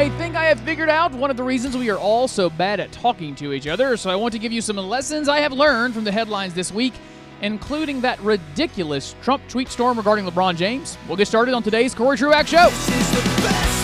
I think I have figured out one of the reasons we are all so bad at talking to each other, so I want to give you some lessons I have learned from the headlines this week, including that ridiculous Trump tweet storm regarding LeBron James. We'll get started on today's Cory Truax Show.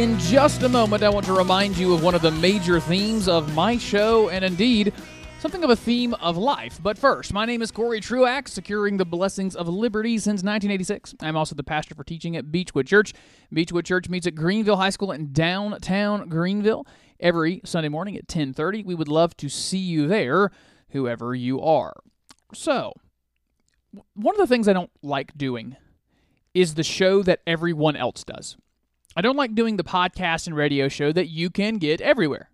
In just a moment, I want to remind you of one of the major themes of my show, and indeed, something of a theme of life. But first, my name is Cory Truax, securing the blessings of liberty since 1986. I'm also the pastor for teaching at Beechwood Church. Beechwood Church meets at Greenville High School in downtown Greenville every Sunday morning at 10:30. We would love to see you there, whoever you are. So, one of the things I don't like doing is the show that everyone else does. I don't like doing the podcast and radio show that you can get everywhere.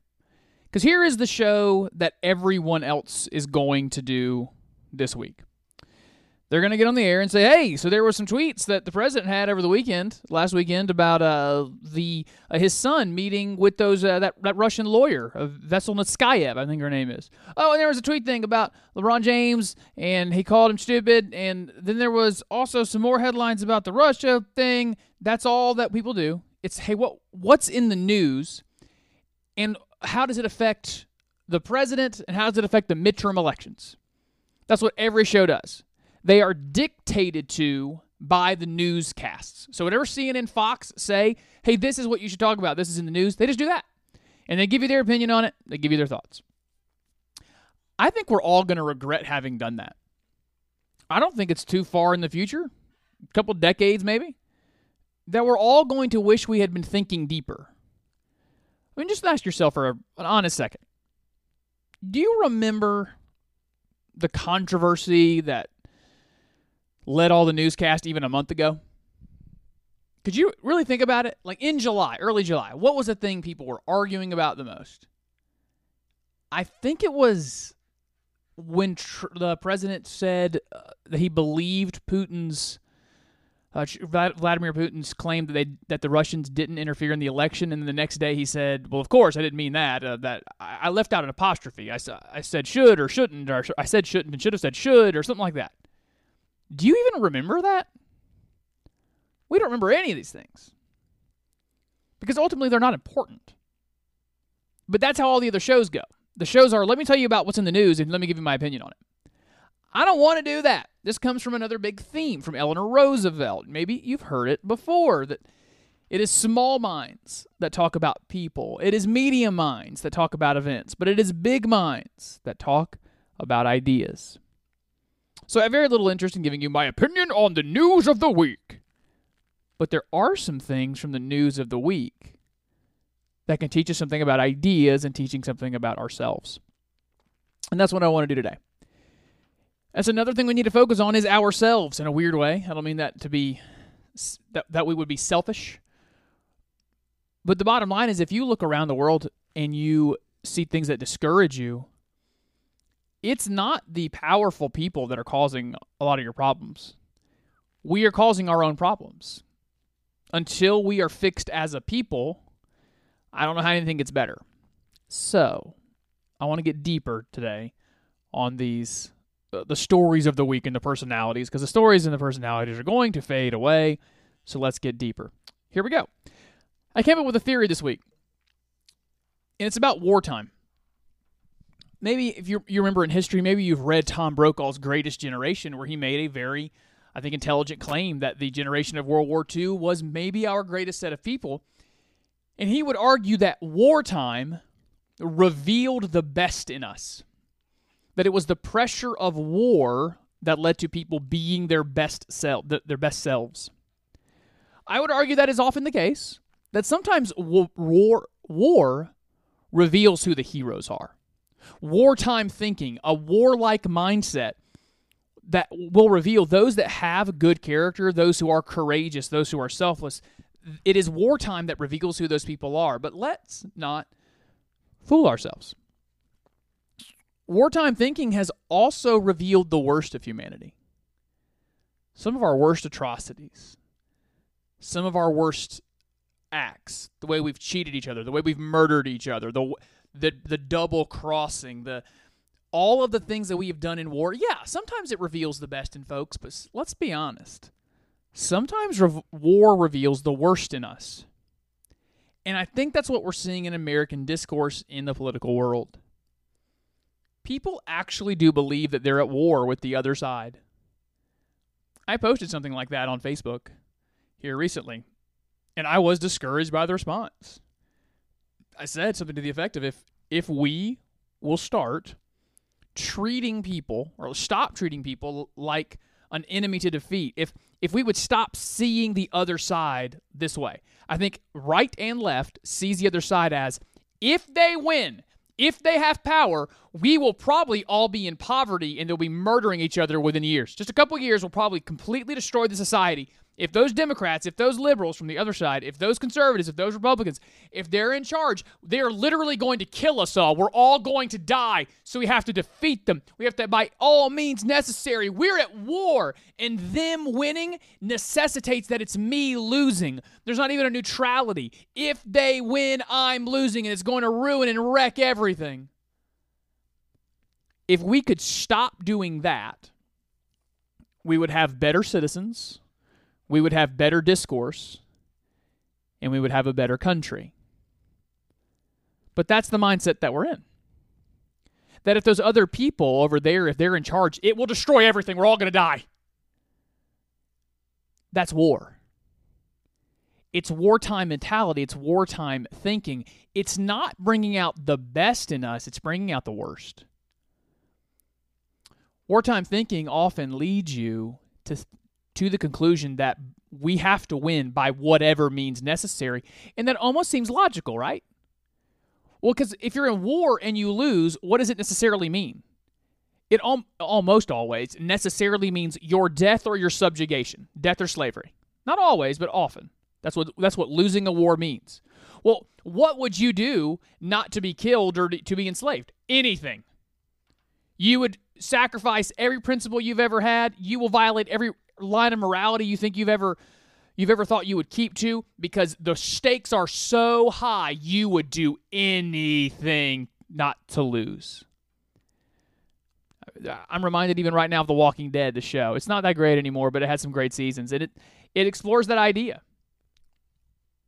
Because here is the show that everyone else is going to do this week. They're going to get on the air and say, "Hey, so there were some tweets that the president had over the weekend, last weekend, about uh, the uh, his son meeting with those uh, that that Russian lawyer, uh, Veselnitskayev, I think her name is. Oh, and there was a tweet thing about LeBron James, and he called him stupid. And then there was also some more headlines about the Russia thing. That's all that people do. It's hey, what what's in the news, and how does it affect the president, and how does it affect the midterm elections? That's what every show does. They are dictated to by the newscasts. So whatever CNN, Fox say, hey, this is what you should talk about. This is in the news. They just do that, and they give you their opinion on it. They give you their thoughts. I think we're all going to regret having done that. I don't think it's too far in the future, a couple decades maybe, that we're all going to wish we had been thinking deeper. I mean, just ask yourself for a, an honest second. Do you remember the controversy that led all the newscast even a month ago? Could you really think about it? Like in July, early July, what was the thing people were arguing about the most? I think it was when tr- the president said uh, that he believed Putin's uh, Vladimir Putin's claim that they that the Russians didn't interfere in the election, and the next day he said, "Well, of course I didn't mean that. Uh, that I, I left out an apostrophe. I said should or shouldn't, or I said shouldn't and should have said should or something like that." Do you even remember that? We don't remember any of these things because ultimately they're not important. But that's how all the other shows go. The shows are let me tell you about what's in the news and let me give you my opinion on it. I don't want to do that. This comes from another big theme from Eleanor Roosevelt. Maybe you've heard it before that it is small minds that talk about people. It is medium minds that talk about events, but it is big minds that talk about ideas. So I have very little interest in giving you my opinion on the news of the week. But there are some things from the news of the week that can teach us something about ideas and teaching something about ourselves. And that's what I want to do today. That's another thing we need to focus on is ourselves in a weird way. I don't mean that to be that, that we would be selfish. But the bottom line is if you look around the world and you see things that discourage you, it's not the powerful people that are causing a lot of your problems. We are causing our own problems. Until we are fixed as a people, I don't know how anything gets better. So, I want to get deeper today on these uh, the stories of the week and the personalities because the stories and the personalities are going to fade away. So let's get deeper. Here we go. I came up with a theory this week, and it's about wartime. Maybe if you you remember in history, maybe you've read Tom Brokaw's Greatest Generation, where he made a very, I think, intelligent claim that the generation of World War II was maybe our greatest set of people, and he would argue that wartime revealed the best in us that it was the pressure of war that led to people being their best self, their best selves. I would argue that is often the case. That sometimes war war reveals who the heroes are. Wartime thinking, a warlike mindset that will reveal those that have good character, those who are courageous, those who are selfless. It is wartime that reveals who those people are. But let's not fool ourselves wartime thinking has also revealed the worst of humanity. Some of our worst atrocities, some of our worst acts, the way we've cheated each other, the way we've murdered each other, the the the double crossing, the all of the things that we have done in war. Yeah, sometimes it reveals the best in folks, but let's be honest. Sometimes war reveals the worst in us. And I think that's what we're seeing in American discourse in the political world. People actually do believe that they're at war with the other side. I posted something like that on Facebook here recently, and I was discouraged by the response. I said something to the effect of if if we will start treating people or stop treating people like an enemy to defeat, if if we would stop seeing the other side this way. I think right and left sees the other side as if they win, if they have power, we will probably all be in poverty and they'll be murdering each other within years. Just a couple years will probably completely destroy the society. If those Democrats, if those liberals from the other side, if those conservatives, if those Republicans, if they're in charge, they're literally going to kill us all. We're all going to die. So we have to defeat them. We have to, by all means necessary, we're at war. And them winning necessitates that it's me losing. There's not even a neutrality. If they win, I'm losing, and it's going to ruin and wreck everything. If we could stop doing that, we would have better citizens we would have better discourse, and we would have a better country. But that's the mindset that we're in. That if those other people over there, if they're in charge, it will destroy everything. We're all going to die. That's war. It's wartime mentality. It's wartime thinking. It's not bringing out the best in us, it's bringing out the worst. Wartime thinking often leads you to to the conclusion that we have to win by whatever means necessary. And that almost seems logical, right? Well, because if you're in war and you lose, what does it necessarily mean? It al- almost always necessarily means your death or your subjugation, death or slavery. Not always, but often. That's what that's what losing a war means. Well, what would you do not to be killed or to be enslaved? Anything. You would sacrifice every principle you've ever had. You will violate every line of morality you think you've ever you've ever thought you would keep to because the stakes are so high you would do anything not to lose. I'm reminded even right now of The Walking Dead, the show. It's not that great anymore, but it had some great seasons, and it it explores that idea.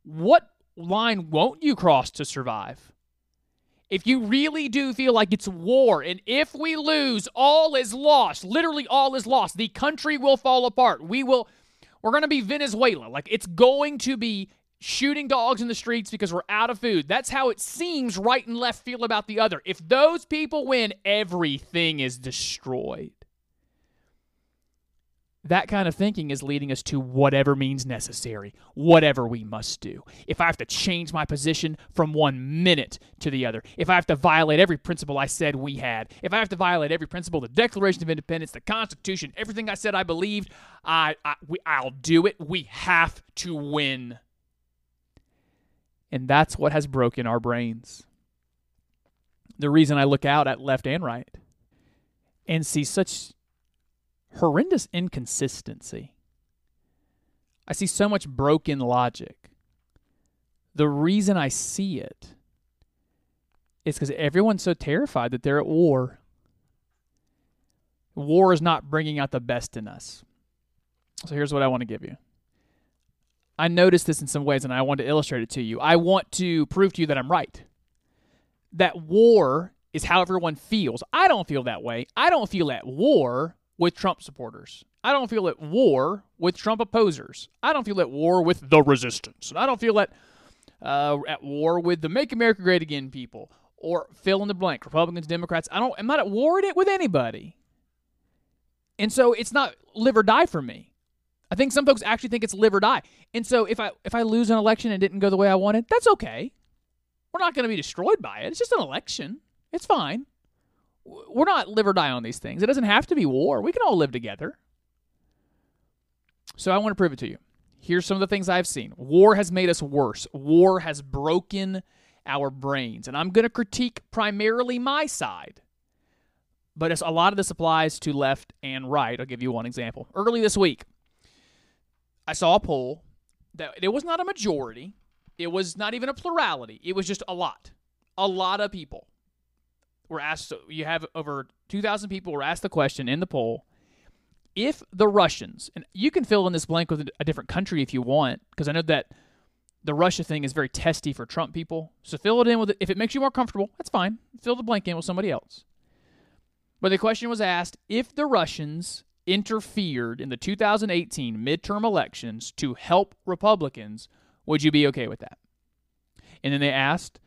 What line won't you cross to survive? If you really do feel like it's war, and if we lose, all is lost. Literally, all is lost. The country will fall apart. We will, we're going to be Venezuela. Like, it's going to be shooting dogs in the streets because we're out of food. That's how it seems right and left feel about the other. If those people win, everything is destroyed. That kind of thinking is leading us to whatever means necessary, whatever we must do. If I have to change my position from one minute to the other, if I have to violate every principle I said we had, if I have to violate every principle, the Declaration of Independence, the Constitution, everything I said I believed, I, I we, I'll do it. We have to win. And that's what has broken our brains. The reason I look out at left and right and see such horrendous inconsistency. I see so much broken logic. The reason I see it is because everyone's so terrified that they're at war. War is not bringing out the best in us. So here's what I want to give you. I noticed this in some ways and I want to illustrate it to you. I want to prove to you that I'm right. That war is how everyone feels. I don't feel that way. I don't feel at war with Trump supporters. I don't feel at war with Trump opposers. I don't feel at war with the resistance. I don't feel at uh, at war with the Make America Great Again people or fill in the blank, Republicans, Democrats. I don't. I'm not at war with anybody. And so it's not live or die for me. I think some folks actually think it's live or die. And so if I if I lose an election and it didn't go the way I wanted, that's okay. We're not going to be destroyed by it. It's just an election. It's fine we're not live or die on these things. It doesn't have to be war. We can all live together. So I want to prove it to you. Here's some of the things I've seen. War has made us worse. War has broken our brains. And I'm going to critique primarily my side. But it's, a lot of this applies to left and right. I'll give you one example. Early this week, I saw a poll that it was not a majority, It was not even a plurality. It was just a lot. A lot of people were asked. You have over 2,000 people were asked the question in the poll if the Russians, and you can fill in this blank with a different country if you want, because I know that the Russia thing is very testy for Trump people. So fill it in with it. If it makes you more comfortable, that's fine. Fill the blank in with somebody else. But the question was asked if the Russians interfered in the 2018 midterm elections to help Republicans, would you be okay with that? And then they asked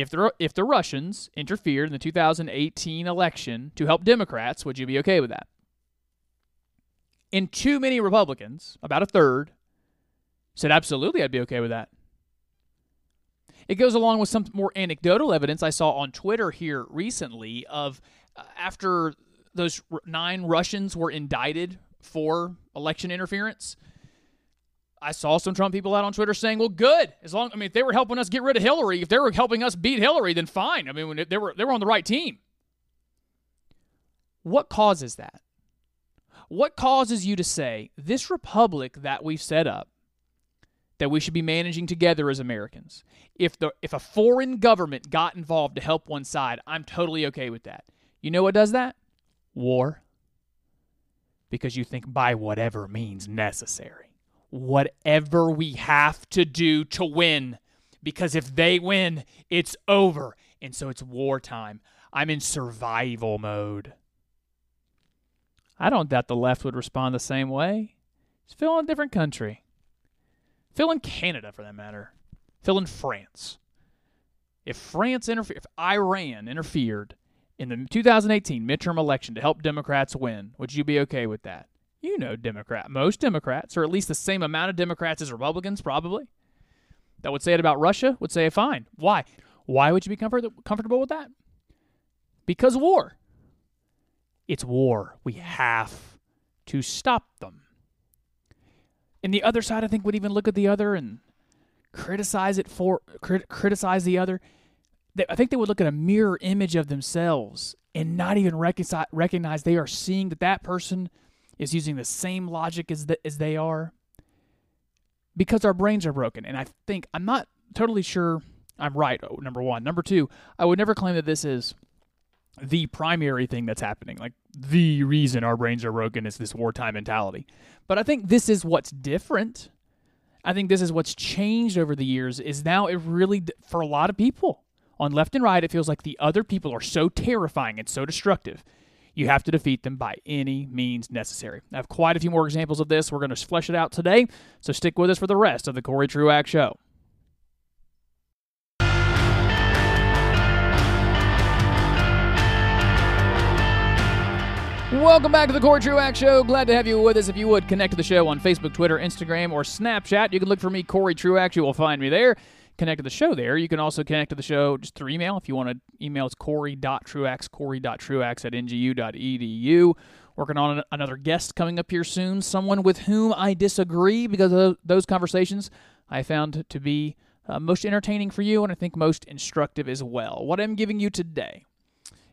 if the if the Russians interfered in the 2018 election to help Democrats, would you be okay with that? And too many Republicans, about a third, said absolutely I'd be okay with that. It goes along with some more anecdotal evidence I saw on Twitter here recently of uh, after those nine Russians were indicted for election interference. I saw some Trump people out on Twitter saying, "Well, good. As long I mean, if they were helping us get rid of Hillary, if they were helping us beat Hillary, then fine. I mean, they were they were on the right team." What causes that? What causes you to say this republic that we've set up that we should be managing together as Americans. If the if a foreign government got involved to help one side, I'm totally okay with that. You know what does that? War. Because you think by whatever means necessary. Whatever we have to do to win. Because if they win, it's over. And so it's wartime. I'm in survival mode. I don't doubt the left would respond the same way. It's still in a different country. Fill in Canada for that matter. Fill in France. If France interfered, if Iran interfered in the 2018 midterm election to help Democrats win, would you be okay with that? You know, Democrat, most Democrats, or at least the same amount of Democrats as Republicans, probably, that would say it about Russia, would say fine. Why? Why would you be comfort- comfortable with that? Because war. It's war. We have to stop them. And the other side, I think, would even look at the other and criticize it for crit- criticize the other. They, I think they would look at a mirror image of themselves and not even recognize, recognize they are seeing that that person is using the same logic as the, as they are because our brains are broken. And I think I'm not totally sure I'm right. oh, Number one, number two, I would never claim that this is the primary thing that's happening. Like the reason our brains are broken is this wartime mentality. But I think this is what's different. I think this is what's changed over the years is now it really for a lot of people on left and right it feels like the other people are so terrifying and so destructive. You have to defeat them by any means necessary. I have quite a few more examples of this. We're going to flesh it out today, so stick with us for the rest of the Cory Truax show. Welcome back to the Cory Truax Show. Glad to have you with us. If you would connect to the show on Facebook, Twitter, Instagram, or Snapchat, you can look for me, Cory Truax. You will find me there. Connect to the show there. You can also connect to the show just through email. If you want to email, it's cory.truax, cory.truax at ngu.edu. Working on another guest coming up here soon, someone with whom I disagree because those conversations I found to be uh, most entertaining for you and I think most instructive as well. What I'm giving you today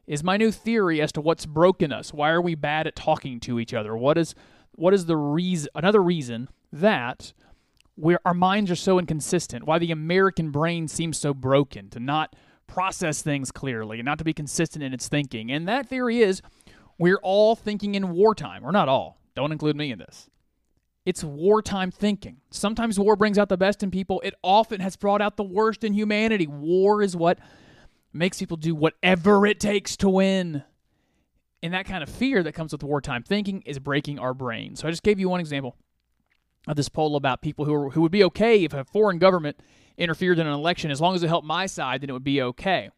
is my new theory as to what's broken us. Why are we bad at talking to each other? What is what is the reason another reason that where our minds are so inconsistent, why the American brain seems so broken to not process things clearly and not to be consistent in its thinking. And that theory is we're all thinking in wartime. Or not all. Don't include me in this. It's wartime thinking. Sometimes war brings out the best in people. It often has brought out the worst in humanity. War is what makes people do whatever it takes to win. And that kind of fear that comes with wartime thinking is breaking our brain. So I just gave you one example of this poll about people who, are, who would be okay if a foreign government interfered in an election. As long as it helped my side, then it would be okay.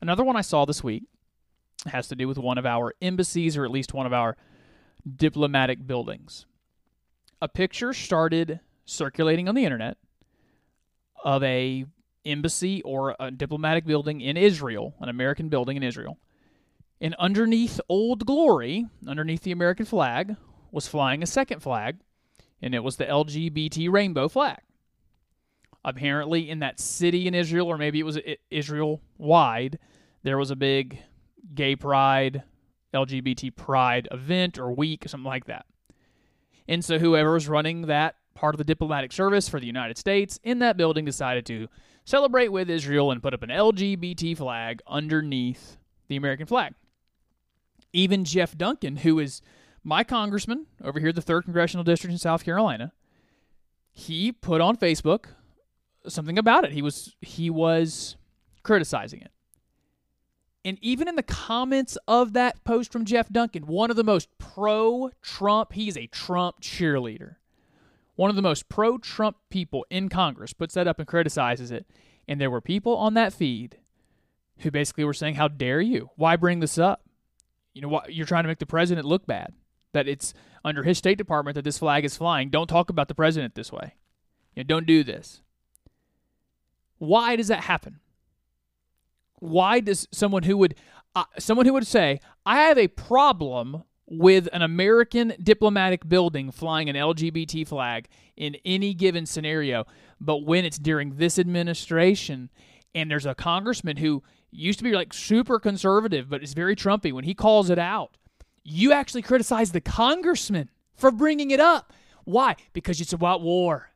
Another one I saw this week has to do with one of our embassies or at least one of our diplomatic buildings. A picture started circulating on the internet of a embassy or a diplomatic building in Israel, an American building in Israel. And underneath Old Glory, underneath the American flag, was flying a second flag, and it was the LGBT rainbow flag. Apparently, in that city in Israel, or maybe it was Israel wide, there was a big gay pride, LGBT pride event or week, or something like that. And so, whoever was running that part of the diplomatic service for the United States in that building decided to celebrate with Israel and put up an LGBT flag underneath the American flag. Even Jeff Duncan, who is my congressman over here, the 3rd Congressional District in South Carolina, he put on Facebook something about it. He was he was criticizing it. And even in the comments of that post from Jeff Duncan, one of the most pro Trump, he's a Trump cheerleader. One of the most pro Trump people in Congress puts that up and criticizes it. And there were people on that feed who basically were saying, How dare you? Why bring this up? You know what? You're trying to make the president look bad. That it's under his State Department that this flag is flying. Don't talk about the president this way. You know, don't do this. Why does that happen? Why does someone who would uh, someone who would say, "I have a problem with an American diplomatic building flying an LGBT flag in any given scenario, but when it's during this administration and there's a congressman who used to be like super conservative but is very Trumpy when he calls it out, you actually criticize the congressman for bringing it up. Why? Because it's about war.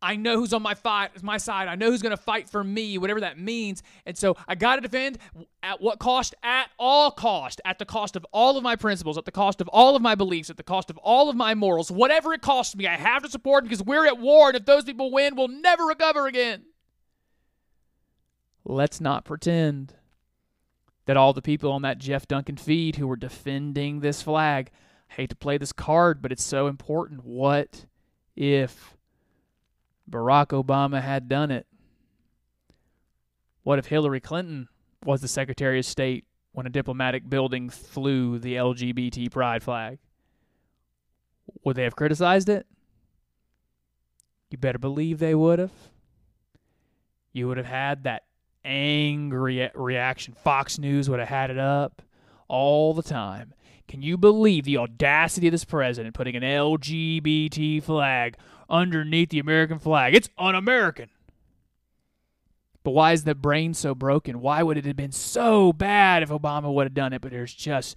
I know who's on my fight, my side. I know who's going to fight for me, whatever that means. And so I got to defend at what cost? At all cost, at the cost of all of my principles, at the cost of all of my beliefs, at the cost of all of my morals, whatever it costs me, I have to support because we're at war. And if those people win, we'll never recover again. Let's not pretend that all the people on that Jeff Duncan feed who were defending this flag, I hate to play this card, but it's so important. What if Barack Obama had done it? What if Hillary Clinton was the Secretary of State when a diplomatic building flew the LGBT pride flag? Would they have criticized it? You better believe they would have. You would have had that angry reaction. Fox News would have had it up all the time. Can you believe the audacity of this president putting an LGBT flag underneath the American flag? It's un American. But why is the brain so broken? Why would it have been so bad if Obama would have done it? But there's just,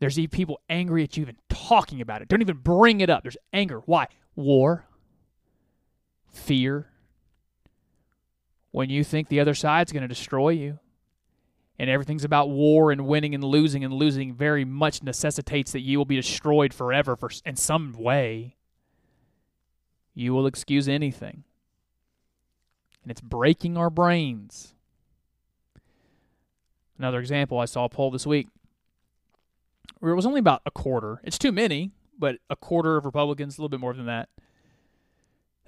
there's people angry at you even talking about it. Don't even bring it up. There's anger. Why? War, fear. When you think the other side's going to destroy you, and everything's about war and winning and losing and losing very much necessitates that you will be destroyed forever for in some way you will excuse anything. And it's breaking our brains. Another example i saw a poll this week where it was only about a quarter. It's too many but a quarter of republicans a little bit more than that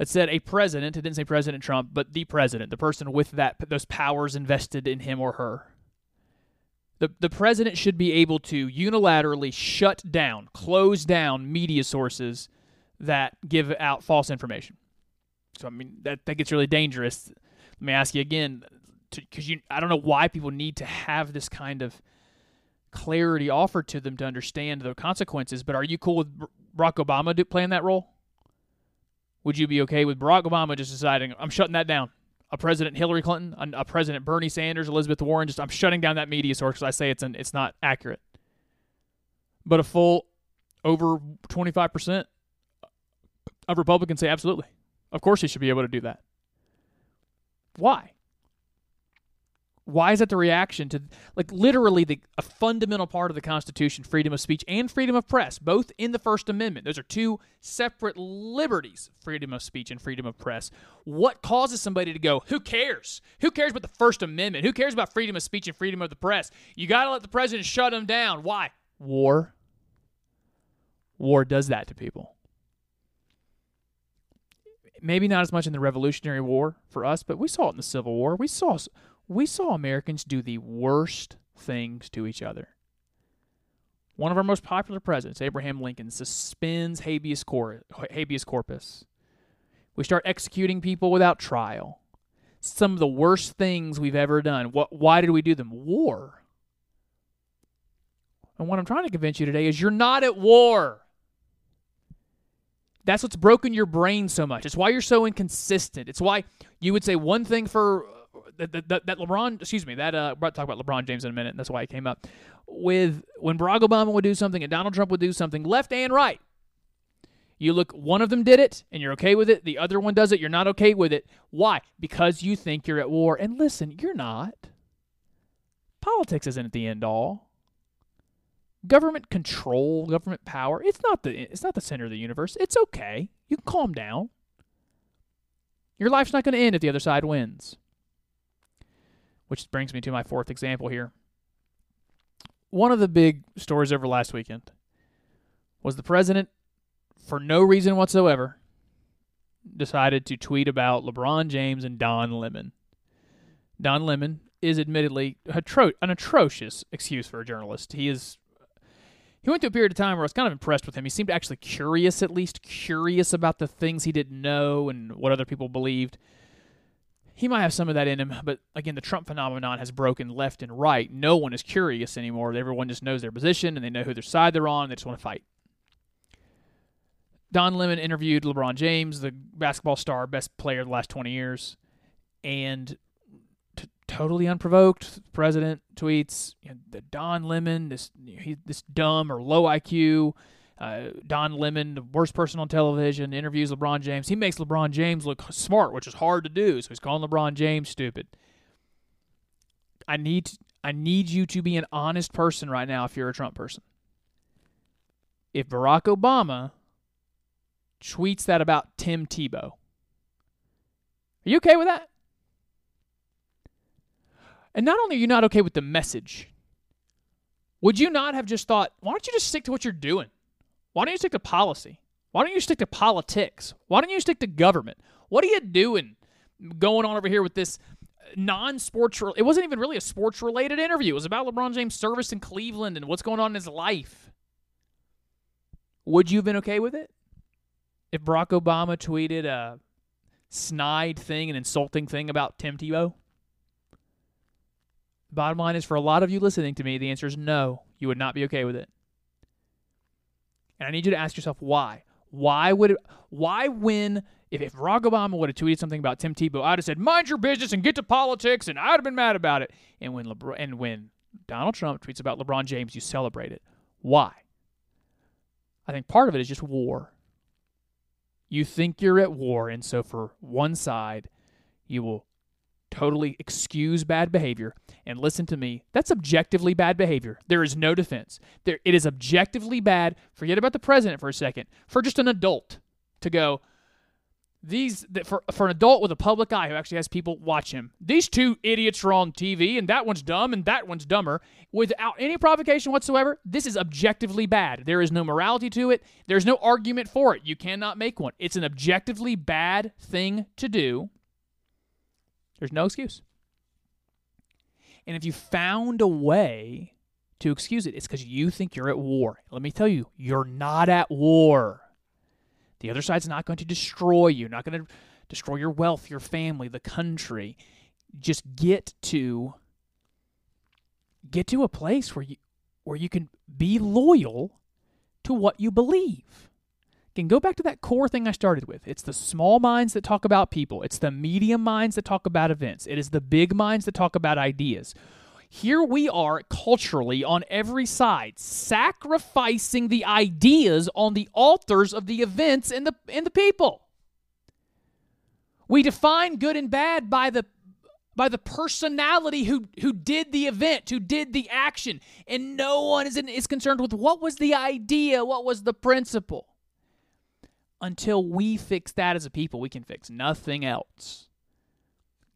that said a president it didn't say president trump but the president the person with that those powers invested in him or her the, the president should be able to unilaterally shut down, close down media sources that give out false information. So I mean that that gets really dangerous. Let me ask you again, because you I don't know why people need to have this kind of clarity offered to them to understand the consequences. But are you cool with Barack Obama playing that role? Would you be okay with Barack Obama just deciding I'm shutting that down? a President Hillary Clinton, a, President Bernie Sanders, Elizabeth Warren. Just I'm shutting down that media source because I say it's an, it's not accurate. But a full over 25 percent of Republicans say absolutely. Of course, he should be able to do that. Why? Why is that the reaction to like literally the a fundamental part of the Constitution, freedom of speech and freedom of press, both in the First Amendment. Those are two separate liberties, freedom of speech and freedom of press. What causes somebody to go, who cares? Who cares about the First Amendment? Who cares about freedom of speech and freedom of the press? You got to let the president shut them down. Why? War. War does that to people. Maybe not as much in the Revolutionary War for us, but we saw it in the Civil War. We saw we saw Americans do the worst things to each other. One of our most popular presidents, Abraham Lincoln, suspends habeas, cor- habeas corpus. We start executing people without trial. Some of the worst things we've ever done. What, why did we do them? War. And what I'm trying to convince you today is you're not at war. That's what's broken your brain so much. It's why you're so inconsistent. It's why you would say one thing for that, that, that LeBron, excuse me, that uh, we'll talk about LeBron James in a minute. That's why it came up with when Barack Obama would do something and Donald Trump would do something, left and right. You look, one of them did it and you're okay with it. The other one does it, you're not okay with it. Why? Because you think you're at war. And listen, you're not. Politics isn't at the end all. Government control, government power, it's not the it's not the center of the universe. It's okay. You can calm down. Your life's not going to end if the other side wins. Which brings me to my fourth example here. One of the big stories over last weekend was the president for no reason whatsoever, decided to tweet about LeBron James and Don Lemon. Don Lemon is admittedly atro- an atrocious excuse for a journalist. He is. He went through a period of time where I was kind of impressed with him. He seemed actually curious, at least curious about the things he didn't know and what other people believed. He might have some of that in him, but again, the Trump phenomenon has broken left and right. No one is curious anymore. Everyone just knows their position and they know who their side they're on. They just want to fight. Don Lemon interviewed LeBron James, the basketball star, best player of the last 20 years, and t- totally unprovoked, the president tweets, you know, the Don Lemon, this he, this dumb or low IQ, uh, Don Lemon, the worst person on television, interviews LeBron James. He makes LeBron James look smart, which is hard to do. So he's calling LeBron James stupid. I need I need you to be an honest person right now if you're a Trump person. If Barack Obama tweets that about Tim Tebow. Are you okay with that? And not only are you not okay with the message, would you not have just thought, why don't you just stick to what you're doing? Why don't you stick to policy? Why don't you stick to politics? Why don't you stick to government? What are you doing going on over here with this uh, non-sports it wasn't even really a sports related interview. It was about LeBron James' service in Cleveland and what's going on in his life. Would you have been okay with it? if Barack Obama tweeted a snide thing, an insulting thing about Tim Tebow? Bottom line is for a lot of you listening to me, the answer is no. You would not be okay with it. And I need you to ask yourself why. Why would it, why when if, if Barack Obama would have tweeted something about Tim Tebow, I'd have said, mind your business and get to politics, and I'd have been mad about it. And when LeBron, and when Donald Trump tweets about LeBron James, you celebrate it. Why? I think part of it is just war. You think you're at war, and so for one side, you will totally excuse bad behavior. And listen to me, that's objectively bad behavior. There is no defense. There, it is objectively bad. Forget about the president for a second. For just an adult to go, these for for an adult with a public eye who actually has people watch him. These two idiots are on TV, and that one's dumb, and that one's dumber. Without any provocation whatsoever, this is objectively bad. There is no morality to it. There's no argument for it. You cannot make one. It's an objectively bad thing to do. There's no excuse. And if you found a way to excuse it, it's because you think you're at war. Let me tell you, you're not at war. The other side's not going to destroy you, not going to destroy your wealth, your family, the country. Just get to get to a place where you where you can be loyal to what you believe. Again, go back to that core thing I started with. It's the small minds that talk about people. It's the medium minds that talk about events. It is the big minds that talk about ideas. Here we are culturally on every side, sacrificing the ideas on the altars of the events and the and the people. We define good and bad by the by the personality who who did the event, who did the action, and no one is in, is concerned with what was the idea, what was the principle. Until we fix that as a people, we can fix nothing else.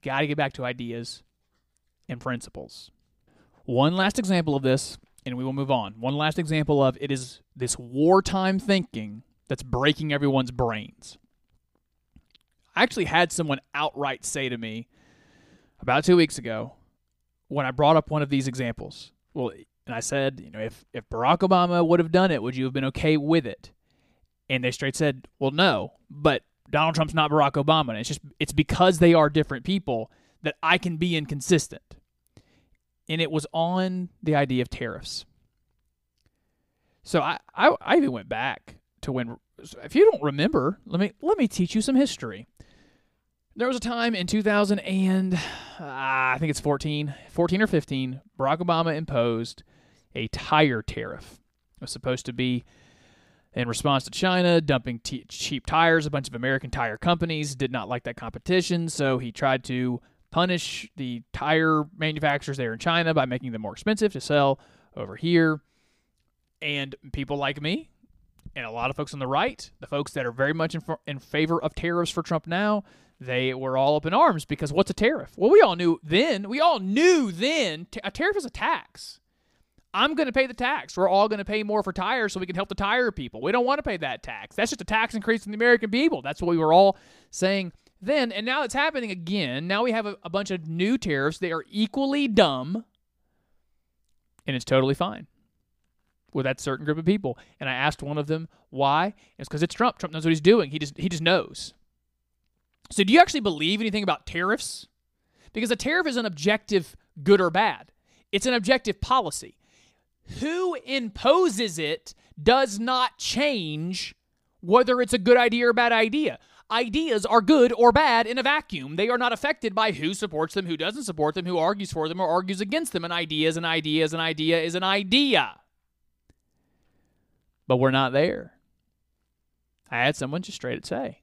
Got to get back to ideas and principles. One last example of this, and we will move on. One last example of it is this wartime thinking that's breaking everyone's brains. I actually had someone outright say to me about two weeks ago when I brought up one of these examples. Well, and I said, you know, if, if Barack Obama would have done it, would you have been okay with it? And they straight said, well, no, but Donald Trump's not Barack Obama. And it's just, it's because they are different people that I can be inconsistent and it was on the idea of tariffs. So I, I, I even went back to when if you don't remember, let me let me teach you some history. There was a time in 2000 and uh, I think it's 14, 14 or 15, Barack Obama imposed a tire tariff. It was supposed to be in response to China dumping t- cheap tires. A bunch of American tire companies did not like that competition, so he tried to punish the tire manufacturers there in China by making them more expensive to sell over here. And people like me and a lot of folks on the right, the folks that are very much in, f- in favor of tariffs for Trump now, they were all up in arms because what's a tariff? Well, we all knew then, we all knew then, t- a tariff is a tax. I'm going to pay the tax. We're all going to pay more for tires so we can help the tire people. We don't want to pay that tax. That's just a tax increase in the American people. That's what we were all saying then. And now it's happening again. Now we have a, a bunch of new tariffs. They are equally dumb, and it's totally fine with that certain group of people. And I asked one of them why. It's because it's Trump. Trump knows what he's doing. He just he just knows. So do you actually believe anything about tariffs? Because a tariff is an objective good or bad. It's an objective policy. Who imposes it does not change whether it's a good idea or bad idea. Ideas are good or bad in a vacuum. They are not affected by who supports them, who doesn't support them, who argues for them or argues against them. An idea is an idea is an idea is an idea but we're not there. I had someone just straight say,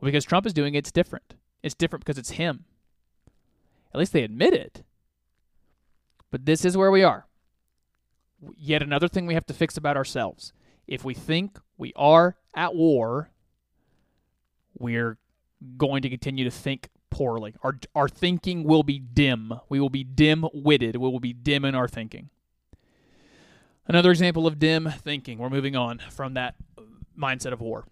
well, because Trump is doing it, it's different. It's different because it's him. At least they admit it. But this is where we are. Yet another thing we have to fix about ourselves. If we think we are at war, we're going to continue to think poorly. Our, our thinking will be dim. We will be dim witted. We will be dim in our thinking. Another example of dim thinking. We're moving on from that mindset of war.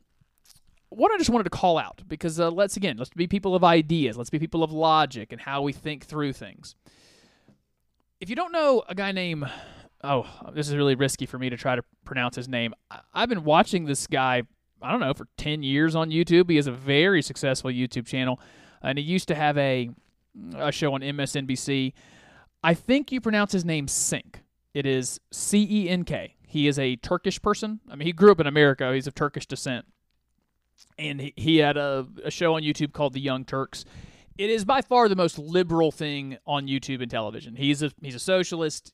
What I just wanted to call out, because uh, let's again, let's be people of ideas, let's be people of logic and how we think through things. If you don't know a guy named, oh, this is really risky for me to try to pronounce his name. I've been watching this guy, I don't know, for 10 years on YouTube. He has a very successful YouTube channel, and he used to have a, a show on MSNBC. I think you pronounce his name Sink. It is C E N K. He is a Turkish person. I mean, he grew up in America. He's of Turkish descent. And he, he had a, a show on YouTube called The Young Turks. It is by far the most liberal thing on YouTube and television. He's a he's a socialist.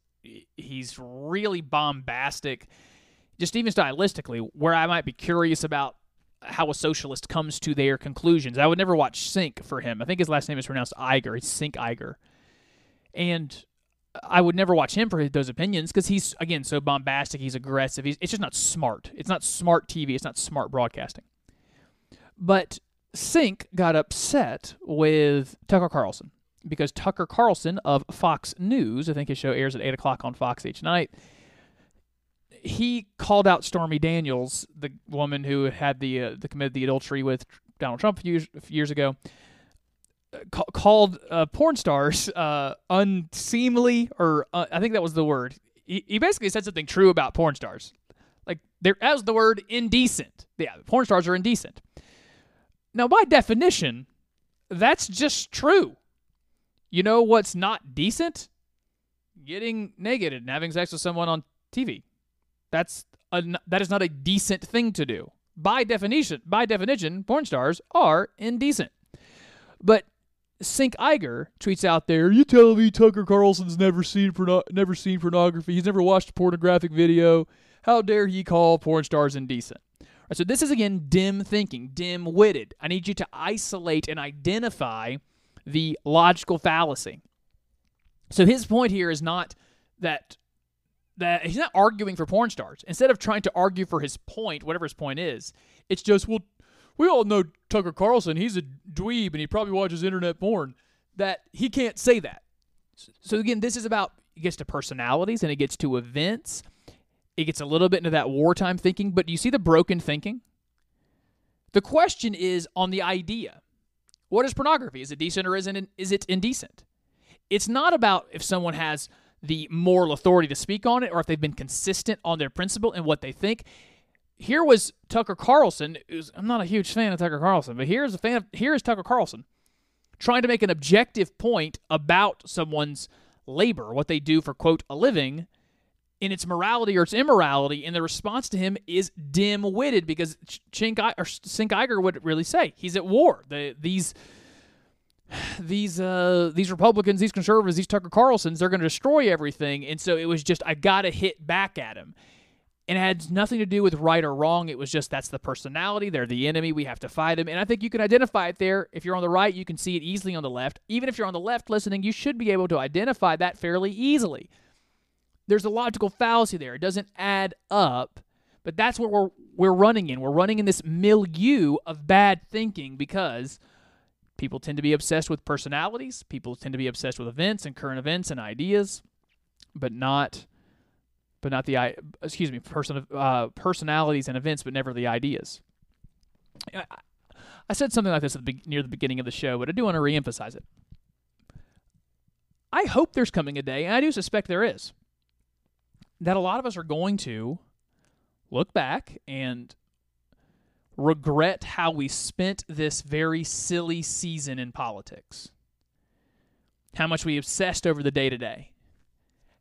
He's really bombastic, just even stylistically. Where I might be curious about how a socialist comes to their conclusions. I would never watch Sink for him. I think his last name is pronounced Iger. It's Sink Iger. And I would never watch him for those opinions because he's again so bombastic. He's aggressive. He's, it's just not smart. It's not smart TV. It's not smart broadcasting. But Sink got upset with Tucker Carlson because Tucker Carlson of Fox News, I think his show airs at eight o'clock on Fox each night. He called out Stormy Daniels, the woman who had the uh, the committed the adultery with Donald Trump a few years, a few years ago ca- called uh, porn stars uh, unseemly, or uh, I think that was the word. He, he basically said something true about porn stars. Like there, was the word indecent. Yeah, porn stars are indecent. Now, by definition, that's just true. You know what's not decent? Getting naked and having sex with someone on TV. That's a, that is not a decent thing to do. By definition, by definition, porn stars are indecent. But Sink Iger tweets out there, "You telling me Tucker Carlson's never seen porno- never seen pornography? He's never watched a pornographic video? How dare he call porn stars indecent?" So this is again dim thinking, dim-witted. I need you to isolate and identify the logical fallacy. So his point here is not that that he's not arguing for porn stars. Instead of trying to argue for his point, whatever his point is, it's just well, we all know Tucker Carlson. He's a dweeb and he probably watches internet porn. That he can't say that. So again, this is about it gets to personalities and it gets to events. It gets a little bit into that wartime thinking, but do you see the broken thinking? The question is on the idea. What is pornography? Is it decent or isn't it, is it indecent? It's not about if someone has the moral authority to speak on it or if they've been consistent on their principle and what they think. Here was Tucker Carlson. Who's, I'm not a huge fan of Tucker Carlson, but here's a fan of here is Tucker Carlson trying to make an objective point about someone's labor, what they do for quote a living, in its morality or its immorality, and the response to him is dim-witted because Ch- Chink or would really say he's at war. The, these these uh, these Republicans, these conservatives, these Tucker Carlsons, they're going to destroy everything, and so it was just I got to hit back at him. And it had nothing to do with right or wrong. It was just that's the personality. They're the enemy. We have to fight them. And I think you can identify it there. If you're on the right, you can see it easily on the left. Even if you're on the left listening, you should be able to identify that fairly easily. There's a logical fallacy there. It doesn't add up. But that's what we're we're running in. We're running in this milieu of bad thinking because people tend to be obsessed with personalities. People tend to be obsessed with events and current events and ideas, but not but not the excuse me person uh, personalities and events, but never the ideas. I, said something like this the, near the beginning of the show, but I do want to reemphasize it. I hope there's coming a day, and I do suspect there is, that a lot of us are going to look back and regret how we spent this very silly season in politics. How much we obsessed over the day to day.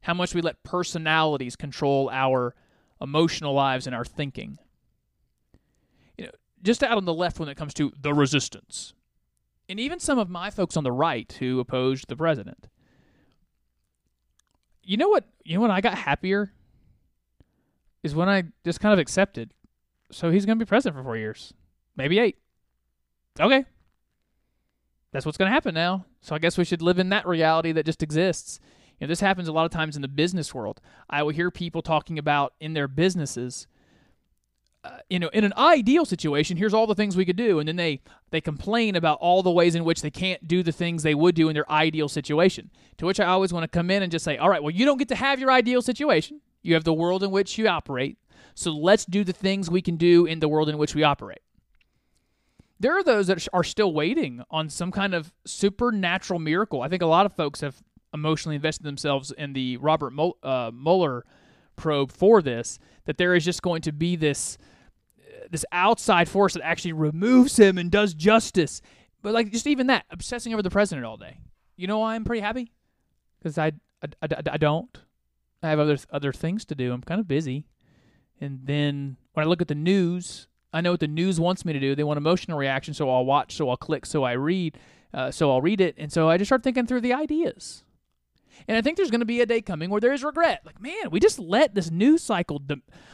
How much we let personalities control our emotional lives and our thinking. You know, just out on the left when it comes to the resistance. And even some of my folks on the right who opposed the president. You know what? You know when I got happier is when I just kind of accepted. So he's going to be president for four years, maybe eight. Okay. That's what's going to happen now. So I guess we should live in that reality that just exists. You know, this happens a lot of times in the business world. I will hear people talking about in their businesses. Uh, you know, in an ideal situation, here's all the things we could do, and then they they complain about all the ways in which they can't do the things they would do in their ideal situation. To which I always want to come in and just say, all right, well, you don't get to have your ideal situation. You have the world in which you operate. So let's do the things we can do in the world in which we operate. There are those that are still waiting on some kind of supernatural miracle. I think a lot of folks have emotionally invested themselves in the Robert uh, Mueller probe for this, that there is just going to be this this outside force that actually removes him and does justice. But like just even that, obsessing over the president all day. You know why I'm pretty happy? Because I, I, I, I don't. I have other other things to do. I'm kind of busy. And then when I look at the news, I know what the news wants me to do. They want emotional reaction, so I'll watch, so I'll click, so I read, uh, so I'll read it, and so I just start thinking through the ideas. And I think there's going to be a day coming where there is regret. Like, man, we just let this news cycle.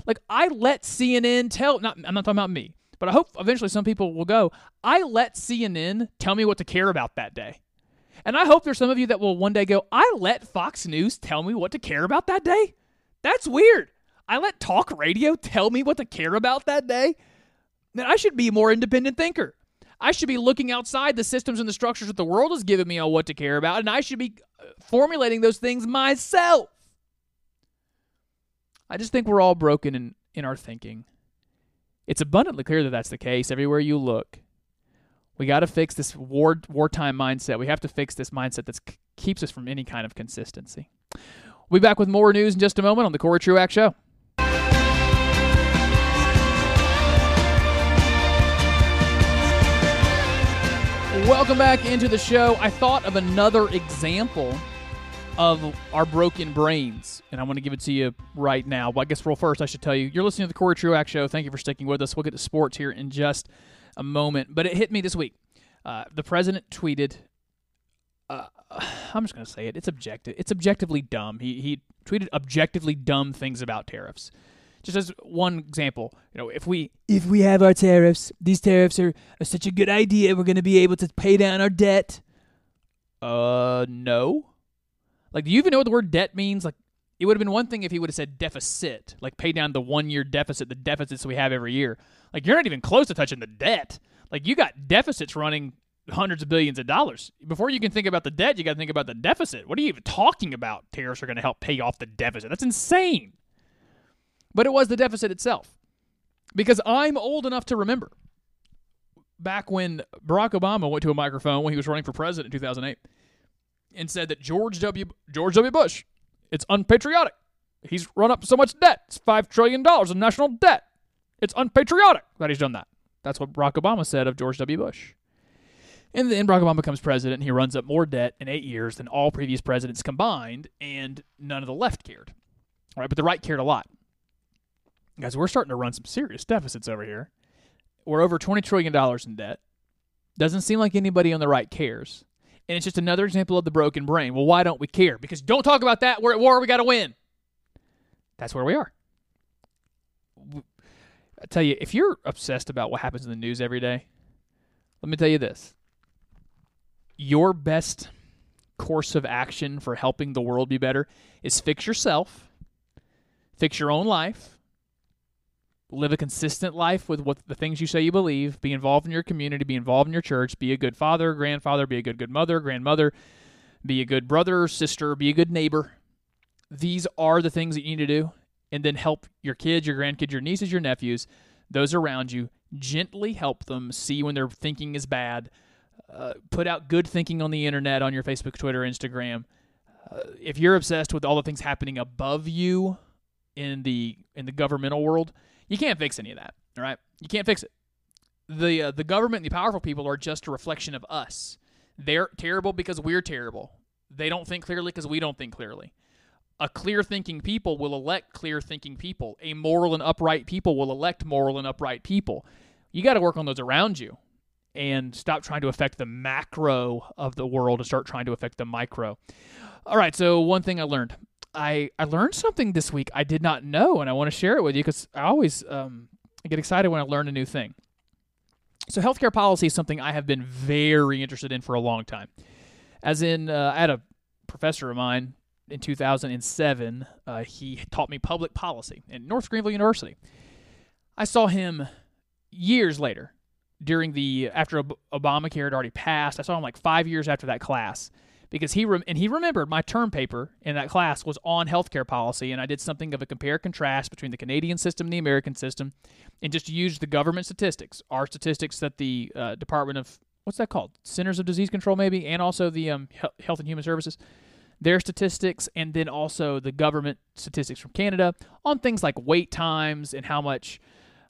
Like, I let CNN tell. Not, I'm not talking about me, but I hope eventually some people will go. I let CNN tell me what to care about that day. And I hope there's some of you that will one day go, I let Fox News tell me what to care about that day. That's weird. I let talk radio tell me what to care about that day. Then I should be a more independent thinker. I should be looking outside the systems and the structures that the world has given me on what to care about, and I should be uh, formulating those things myself. I just think we're all broken in, in our thinking. It's abundantly clear that that's the case everywhere you look. We got to fix this war wartime mindset. We have to fix this mindset that keeps us from any kind of consistency. We'll be back with more news in just a moment on the Cory Truax Show. Welcome back into the show. I thought of another example of our broken brains, and I want to give it to you right now. Well, I guess, well, first, I should tell you, you're listening to the Cory Truax Show. Thank you for sticking with us. We'll get to sports here in just a moment. But it hit me this week. Uh, the president tweeted. Uh, I'm just going to say it. It's objective. It's objectively dumb. He he tweeted objectively dumb things about tariffs. Just as one example, you know, if we if we have our tariffs, these tariffs are, are such a good idea. We're going to be able to pay down our debt. Uh, no. Like, do you even know what the word debt means? Like, it would have been one thing if he would have said deficit, like pay down the one year deficit, the deficits we have every year. Like, you're not even close to touching the debt. Like you got deficits running hundreds of billions of dollars. Before you can think about the debt, you got to think about the deficit. What are you even talking about? Tariffs are going to help pay off the deficit. That's insane. But it was the deficit itself. Because I'm old enough to remember back when Barack Obama went to a microphone when he was running for president in 2008 and said that George W. George W. Bush, it's unpatriotic. He's run up so much debt. It's $5 trillion in national debt. It's unpatriotic that he's done that. That's what Barack Obama said of George W. Bush. And then Barack Obama becomes president, and he runs up more debt in eight years than all previous presidents combined, and none of the left cared. All right, but the right cared a lot. Guys, we're starting to run some serious deficits over here. We're over $20 trillion in debt. Doesn't seem like anybody on the right cares. And it's just another example of the broken brain. Well, why don't we care? Because don't talk about that. We're at war. We got to win. That's where we are. I tell you, if you're obsessed about what happens in the news every day, let me tell you this. Your best course of action for helping the world be better is fix yourself, fix your own life, live a consistent life with what the things you say you believe, be involved in your community, be involved in your church, be a good father, grandfather, be a good good mother, grandmother, be a good brother, sister, be a good neighbor. These are the things that you need to do and then help your kids, your grandkids, your nieces, your nephews, those around you, gently help them see when their thinking is bad. Uh, put out good thinking on the internet, on your Facebook, Twitter, Instagram. Uh, if you're obsessed with all the things happening above you in the in the governmental world, you can't fix any of that. All right, you can't fix it. the uh, The government and the powerful people are just a reflection of us. They're terrible because we're terrible. They don't think clearly because we don't think clearly a clear thinking people will elect clear thinking people. A moral and upright people will elect moral and upright people. You got to work on those around you and stop trying to affect the macro of the world and start trying to affect the micro. All right, so one thing I learned. I, I learned something this week I did not know, and I want to share it with you because I always um, get excited when I learn a new thing. So, healthcare policy is something I have been very interested in for a long time. As in, uh, I had a professor of mine in 2007, uh, he taught me public policy at North Greenville University. I saw him years later during the after Ob- Obamacare had already passed. I saw him like five years after that class because he and he remembered my term paper in that class was on healthcare policy, and I did something of a compare contrast between the Canadian system and the American system, and just used the government statistics, our statistics that the uh, Department of what's that called, Centers of Disease Control maybe, and also the um, Health and Human Services their statistics and then also the government statistics from Canada on things like wait times and how much,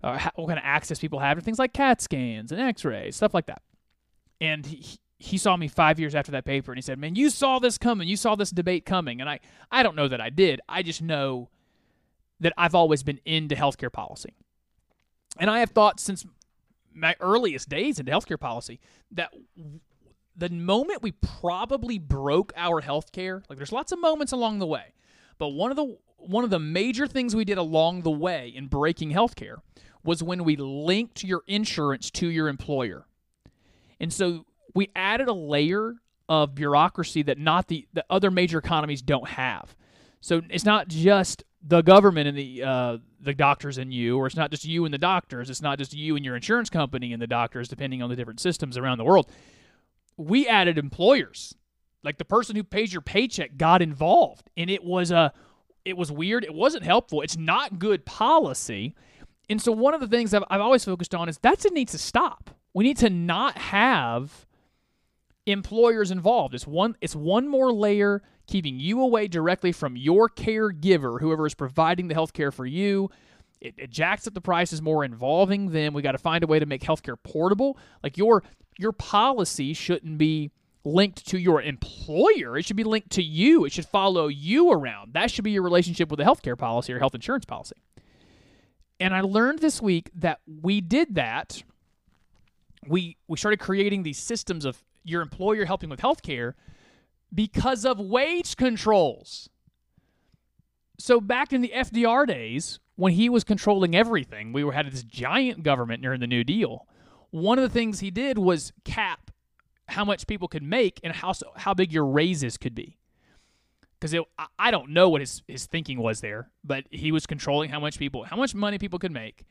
uh, how, what kind of access people have to things like CAT scans and x rays, stuff like that. And he, he saw me five years after that paper and he said, Man, you saw this coming. You saw this debate coming. And I, I don't know that I did. I just know that I've always been into healthcare policy. And I have thought since my earliest days into healthcare policy that the moment we probably broke our healthcare, like there's lots of moments along the way, but one of the one of the major things we did along the way in breaking healthcare was when we linked your insurance to your employer. And so we added a layer of bureaucracy that not the, the other major economies don't have. So it's not just the government and the uh, the doctors and you, or it's not just you and the doctors. It's not just you and your insurance company and the doctors, depending on the different systems around the world we added employers. Like the person who pays your paycheck got involved, and it was a it was weird. It wasn't helpful. It's not good policy. And so one of the things I've, I've always focused on is that's it needs to stop. We need to not have employers involved. It's one it's one more layer keeping you away directly from your caregiver, whoever is providing the health care for you. It, it jacks up the prices more, involving them. We got to find a way to make healthcare portable. Like your your policy shouldn't be linked to your employer. It should be linked to you. It should follow you around. That should be your relationship with a healthcare policy or health insurance policy. And I learned this week that we did that. We we started creating these systems of your employer helping with healthcare because of wage controls. So back in the FDR days, when he was controlling everything, we were had this giant government during the New Deal one of the things he did was cap how much people could make and how how big your raises could be. Because I don't know what his, his thinking was there, but he was controlling how much people, how much money people could make.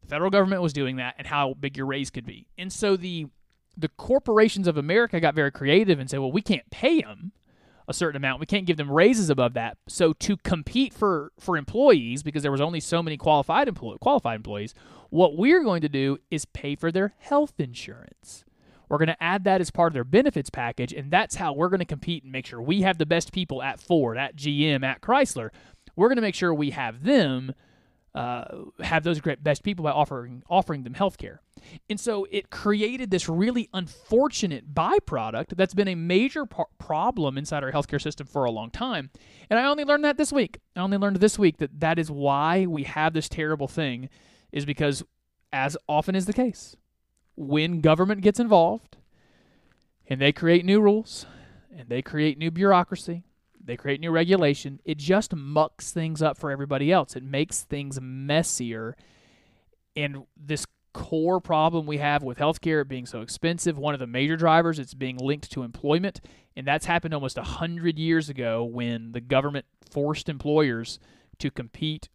The federal government was doing that, and how big your raise could be. And so the the corporations of America got very creative and said, well, we can't pay them a certain amount. We can't give them raises above that. So to compete for for employees, because there was only so many qualified qualified employees, what we're going to do is pay for their health insurance. We're going to add that as part of their benefits package, and that's how we're going to compete and make sure we have the best people at Ford, at GM, at Chrysler. We're going to make sure we have them uh, have those great best people by offering offering them health care. And so it created this really unfortunate byproduct that's been a major problem inside our healthcare system for a long time. And I only learned that this week. I only learned this week that that is why we have this terrible thing is because as often is the case, when government gets involved and they create new rules and they create new bureaucracy they create new regulation. It just mucks things up for everybody else. It makes things messier. and this core problem we have with healthcare being so expensive, one of the major drivers, it's being linked to employment, and that's happened almost a hundred years ago when the government forced employers to compete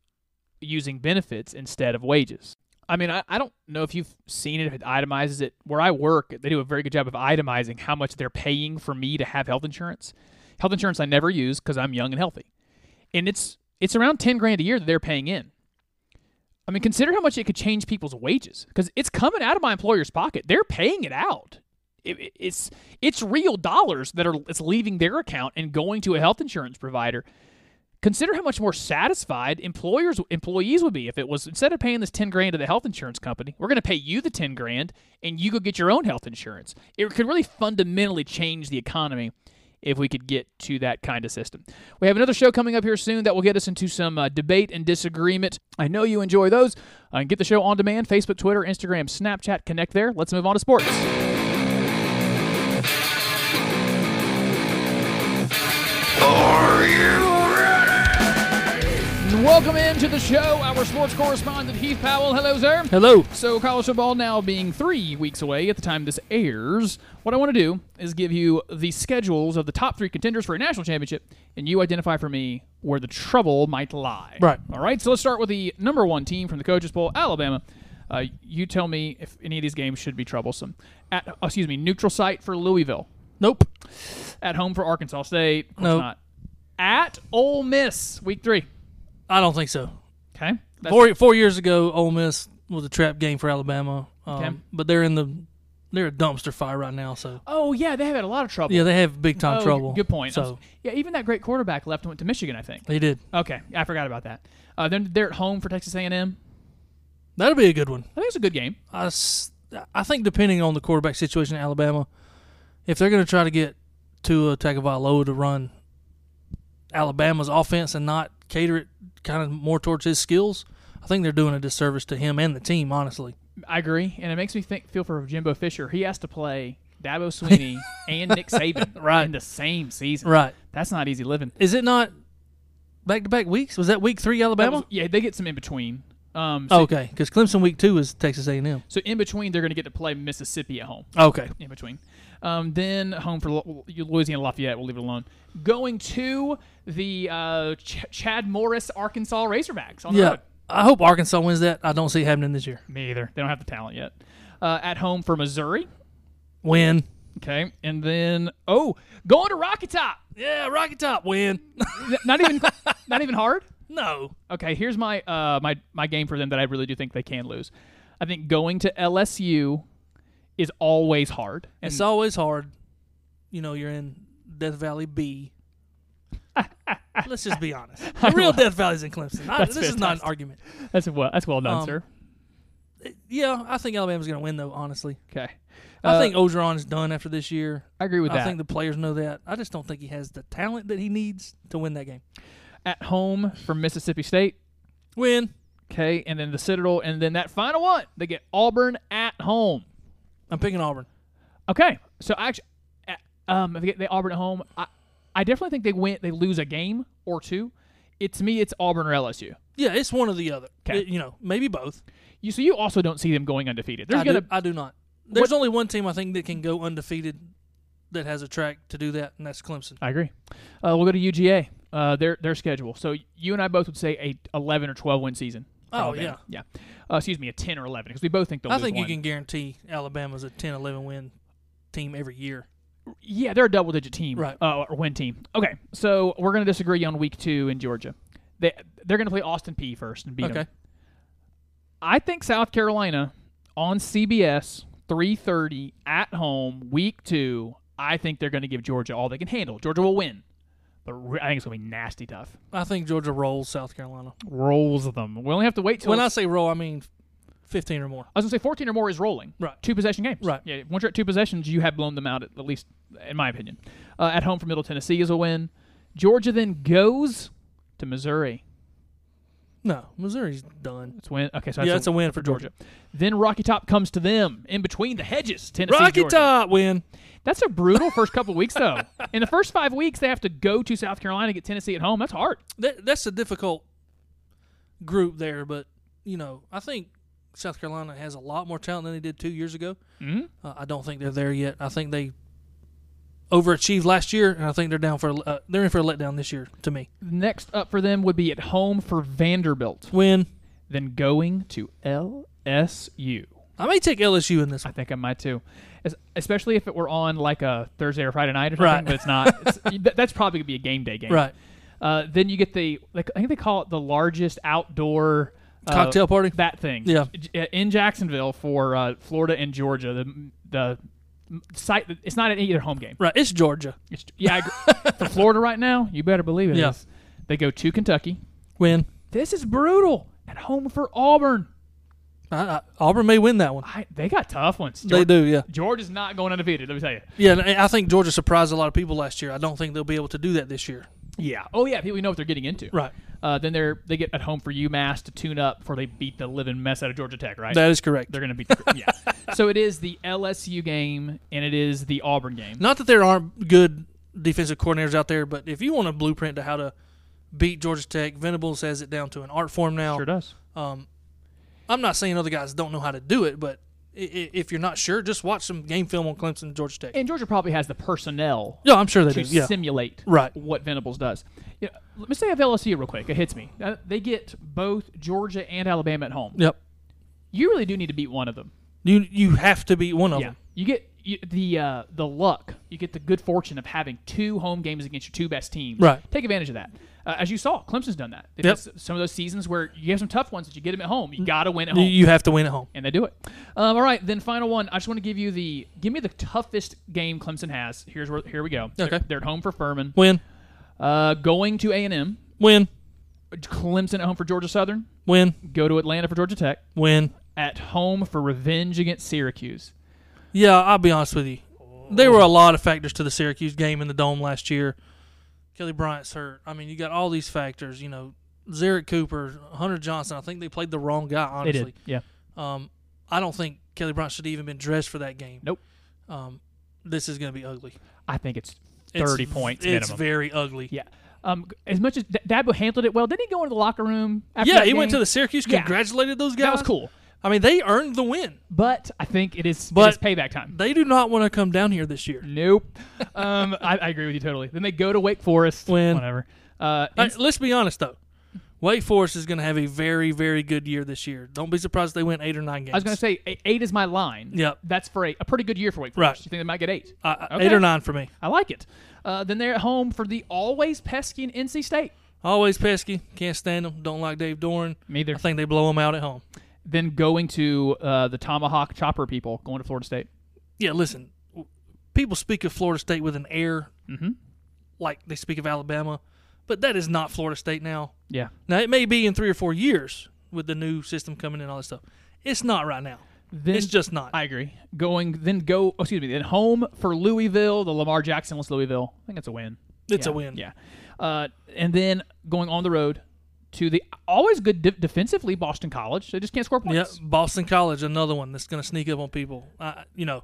using benefits instead of wages. I mean, I, I don't know if you've seen it, if it itemizes it. Where I work, they do a very good job of itemizing how much they're paying for me to have health insurance. Health insurance I never use because I'm young and healthy. And it's it's around 10 grand a year that they're paying in. I mean, consider how much it could change people's wages because it's coming out of my employer's pocket. They're paying it out. It, it- it's it's real dollars that are it's leaving their account and going to a health insurance provider. Consider how much more satisfied employers employees would be if it was instead of paying this 10 grand to the health insurance company, we're going to pay you the 10 grand and you go get your own health insurance. It could really fundamentally change the economy if we could get to that kind of system. We have another show coming up here soon that will get us into some uh, debate and disagreement. I know you enjoy those. Uh, get the show on demand Facebook, Twitter, Instagram, Snapchat. Connect there. Let's move on to sports. Welcome into the show, our sports correspondent Heath Powell. Hello, sir. Hello. So, college football now being three weeks away at the time this airs, what I want to do is give you the schedules of the top three contenders for a national championship, and you identify for me where the trouble might lie. Right. All right. So let's start with the number one team from the coaches poll, Alabama. Uh, you tell me if any of these games should be troublesome. At oh, excuse me, neutral site for Louisville. Nope. At home for Arkansas State. Nope. not. At Ole Miss, week three. I don't think so. Okay. That's- Four four years ago, Ole Miss was a trap game for Alabama. Um, Okay. But they're in the they're a dumpster fire right now. So Oh yeah, they have had a lot of trouble. yeah, they have big time Oh, trouble. Good point. So yeah, even that great quarterback left and went to Michigan, I think. they did. Okay, I forgot about that. Uh, then they're at home for Texas A&M. That'll be a good one. I think it's a good game. I, I think depending on the quarterback situation in Alabama, if they're going to try to get Tua Tagovailoa to run Alabama's offense and not cater it kind of more towards his skills, I think they're doing a disservice to him and the team. Honestly, I agree, and it makes me think feel for Jimbo Fisher. He has to play Dabo Swinney and Nick Saban Right. in the same season. right? That's not easy living. Is it not back to back weeks? Was that week three Alabama? was- yeah, they get some in between. Um, so, okay, because Clemson week two is Texas A and M. so in between, they're going to get to play Mississippi at home. Okay, in between. Um, then home for Louisiana Lafayette. We'll leave it alone. Going to the uh, Ch- Chad Morris Arkansas Razorbacks on yeah. I hope Arkansas wins that. I don't see it happening this year. Me either. They don't have the talent yet. Uh, at home for Missouri. Win. Okay, and then oh, going to Rocky Top. Yeah, Rocky Top win. Not even not even hard. No. Okay, here's my uh my my game for them that I really do think they can lose. I think going to LSU is always hard. And It's always hard. You know, you're in Death Valley B. Let's just be honest. The real Death Valley's in Clemson. I, this is not an argument. that's well that's well done, Um, sir. Yeah, I think Alabama's going to win, though, honestly. Okay. I Uh, think Orgeron is done after this year. I agree with I that. I think the players know that. I just don't think he has the talent that he needs to win that game. At home for Mississippi State. Win. Okay, and then the Citadel, and then that final one, they get Auburn at home. I'm picking Auburn. Okay, so actually, uh, um, if they get the Auburn at home, I, I definitely think they win. They lose a game or two. It's me, it's Auburn or LSU. Yeah, it's one or the other. 'Kay. It- you know, maybe both. You so you also don't see them going undefeated. There's I, gonna do, I do not. There's only one team I think that can go undefeated that has a track to do that, and that's Clemson. I agree. Uh, we'll go to UGA. Uh, their their schedule. So you and I both would say a 11 or 12 win season. Oh, Alabama. yeah. Uh, excuse me, a 10 or 11 because we both think they'll I think you one. can guarantee Alabama's a 10 11 win team every year. Yeah, they're a double digit team, Right. Uh, or win team. Okay, so we're going to disagree on week two in Georgia. They they're going to play Austin Peay first and beat Okay. them. I think South Carolina on CBS three thirty at home week two. I think they're going to give Georgia all they can handle. Georgia will win, but re- I think it's going to be nasty tough. I think Georgia rolls South Carolina. Rolls them. We only have to wait till When I say roll, I mean 15 or more. I was going to say fourteen or more is rolling. Right. Two possession games. Right. Yeah. Once you're at two possessions, you have blown them out at, at least, in my opinion. Uh, at home for Middle Tennessee is a win. Georgia then goes to Missouri. No, Missouri's done. It's a win. Okay, so yeah, that's it's a win for Georgia. Then Rocky Top comes to them in between the hedges. Tennessee, Rocky Georgia. Top win. That's a brutal first couple weeks though. In the first five weeks, they have to go to South Carolina get Tennessee at home. That's hard. That, that's a difficult group there, but you know, I think South Carolina has a lot more talent than they did two years ago. hmm Uh, I don't think they're there yet. I think they overachieved last year, and I think they're down for uh, they're in for a letdown this year. To me, Next up for them would be at home for Vanderbilt, win. then going to LSU. I may take LSU in this I one. think I might too, Es- especially if it were on like a Thursday or Friday night or something. Right. But it's not. It's, th- that's probably gonna be a game day game. Right, Uh, then you get the like I think they call it the largest outdoor uh, cocktail party. That thing. Yeah. J- In Jacksonville for uh, Florida and Georgia. The the site. It's not an either home game. Right, it's Georgia. It's, yeah. I agree. for Florida right now, you better believe it is. Yeah. They go to Kentucky. Win. This is brutal. At home for Auburn. I, I, Auburn may win that one. I, they got tough ones. They do, yeah. Georgia's not going undefeated. Let me tell you. Yeah, I think Georgia surprised a lot of people last year. I don't think they'll be able to do that this year. Yeah. Oh yeah. People know what they're getting into. Right. Uh, then they're they get at home for UMass to tune up before they beat the living mess out of Georgia Tech. Right. That is correct. they're going to beat. The, yeah. So it is the LSU game and it is the Auburn game. Not that there aren't good defensive coordinators out there, but if you want a blueprint to how to beat Georgia Tech, Venables has it down to an art form now. Sure does. Um, I'm not saying other guys don't know how to do it, but if you're not sure, just watch some game film on Clemson and Georgia Tech. And Georgia probably has the personnel Yeah, I'm sure they to do. Yeah, simulate Right. what Venables does. Let me say of LSU real quick. It hits me. Uh, they get both Georgia and Alabama at home. yep. You really do need to beat one of them. You you have to beat one of Yeah. them. You get you, the uh, the luck. You get the good fortune of having two home games against your two best teams. Right. Take advantage of that. Uh, as you saw, Clemson's done that. They've Yep. some of those seasons where you have some tough ones that you get them at home. You got to win at home. You have to win at home. and they do it. Um, all right, then final one. I just want to give you the give me the toughest game Clemson has. Here's where here we go. They're- Okay. they're, at home for Furman. Win, Uh, going to A and M. win, Clemson at home for Georgia Southern. win, Go to Atlanta for Georgia Tech. win. At home for revenge against Syracuse. Yeah, I'll be honest with you. There were a lot of factors to the Syracuse game in the dome last year. Kelly Bryant's hurt. I mean, you got all these factors. You know, Zerrick Cooper, Hunter Johnson. I think they played the wrong guy. They Honestly, did. Yeah. Um, I don't think Kelly Bryant should have even been dressed for that game. Nope. Um, this is going to be ugly. I think it's It's- thirty points It's minimum. very ugly. Yeah. Um, as much as D- Dabo handled it well, didn't he go into the locker room? After Yeah, he went to the Syracuse, Yeah. congratulated those guys. That was cool. I mean, they earned the win. But I think it is, But- it is payback time. They do not want to come down here this year. Nope. um, I, I agree with you totally. Then they go to Wake Forest. Win. Whatever. Uh, and- let's be honest though. Wake Forest is going to have a very, very good year this year. Don't be surprised if they win eight or nine games. I was going to say eight, is my line. Yep. That's for a, a pretty good year for Wake Forest. Right. You think they might get eight? Uh, Okay. eight or nine for me. I like it. Uh, then they're at home for the always pesky and NC State. Always pesky. Can't stand them. Don't like Dave Doeren. Me either. I think they blow them out at home. Then going to uh, the Tomahawk Chopper people, going to Florida State. Yeah, listen. People speak of Florida State with an air, Mhm. like they speak of Alabama, but that is not Florida State now. Yeah. Now it may be in three or four years with the new system coming in and all this stuff. It's not right now. Then it's just not. I agree. Going then go. Oh, excuse me. Then home for Louisville, the Lamar Jackson Jacksonless Louisville. I think it's a win. It's Yeah, a win. Yeah. Uh, and then going on the road to the always good de- defensively Boston College. They just can't score Yeah, points. Boston College, another one that's going to sneak up on people. Uh, you know,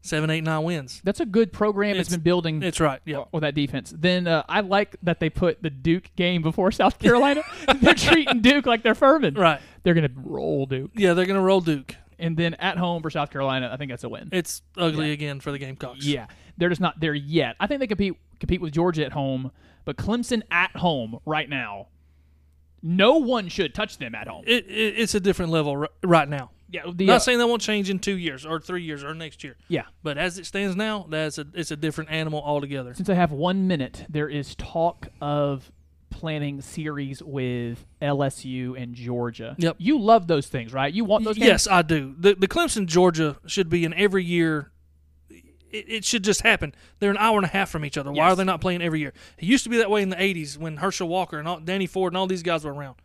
seven, eight, nine wins. That's a good program that's It's- been building It's right. Yeah. with that defense. Then uh, I like that they put the Duke game before South Carolina. they're treating Duke like they're Furman. Right. They're gonna roll Duke. Yeah, they're going to roll Duke. And then at home for South Carolina, I think that's a win. It's ugly Yeah. again for the Gamecocks. Yeah, they're just not there yet. I think they compete compete with Georgia at home, but Clemson at home right now, no one should touch them at home. It, it, it's a different level r- right now. yeah, the, Not uh, saying that won't change in two years or three years or next year, yeah. but as it stands now, that's a it's a different animal altogether. Since I have one minute, there is talk of planning series with LSU and Georgia. Yep. You love those things, right? You want those games? Yes, I do. The the Clemson Georgia should be in every year. It, it should just happen. They're an hour and a half from each other. Why Yes. are they not playing every year? It used to be that way in the '80s when Herschel Walker and all, Danny Ford and all these guys were around.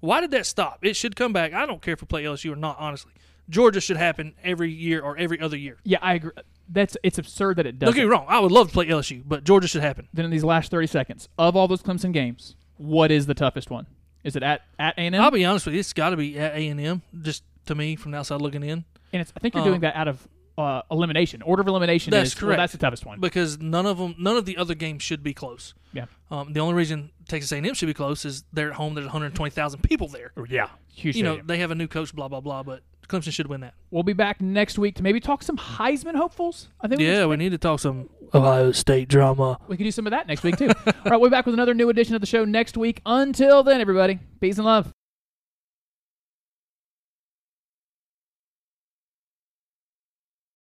Why did that stop? It should come back. I don't care if we play LSU or not. Honestly, Georgia should happen every year or every other year. Yeah, I agree. That's it's absurd that it Don't doesn't. get me wrong. I would love to play LSU, but Georgia should happen. Then in these last thirty seconds, of all those Clemson games, what is the toughest one? Is it at at A and I'll be honest with you. It's got to be at A and M. Just to me, from the outside looking in. And it's, I think you're Uh, doing that out of uh, elimination. Order of elimination That's is well, correct. that's the toughest one. because none of them, none of the other games should be close. yeah, Um, the only reason Texas A&M should be close is they're at home. There's 120,000 people there. yeah, huge. You know, they have a new coach, blah blah blah. But Clemson should win that. We'll be back next week to maybe talk some Heisman hopefuls. I think Yeah, should- we need to talk some Ohio State drama. we can do some of that next week too. All right, we'll be back with another new edition of the show next week. Until then, everybody, peace and love.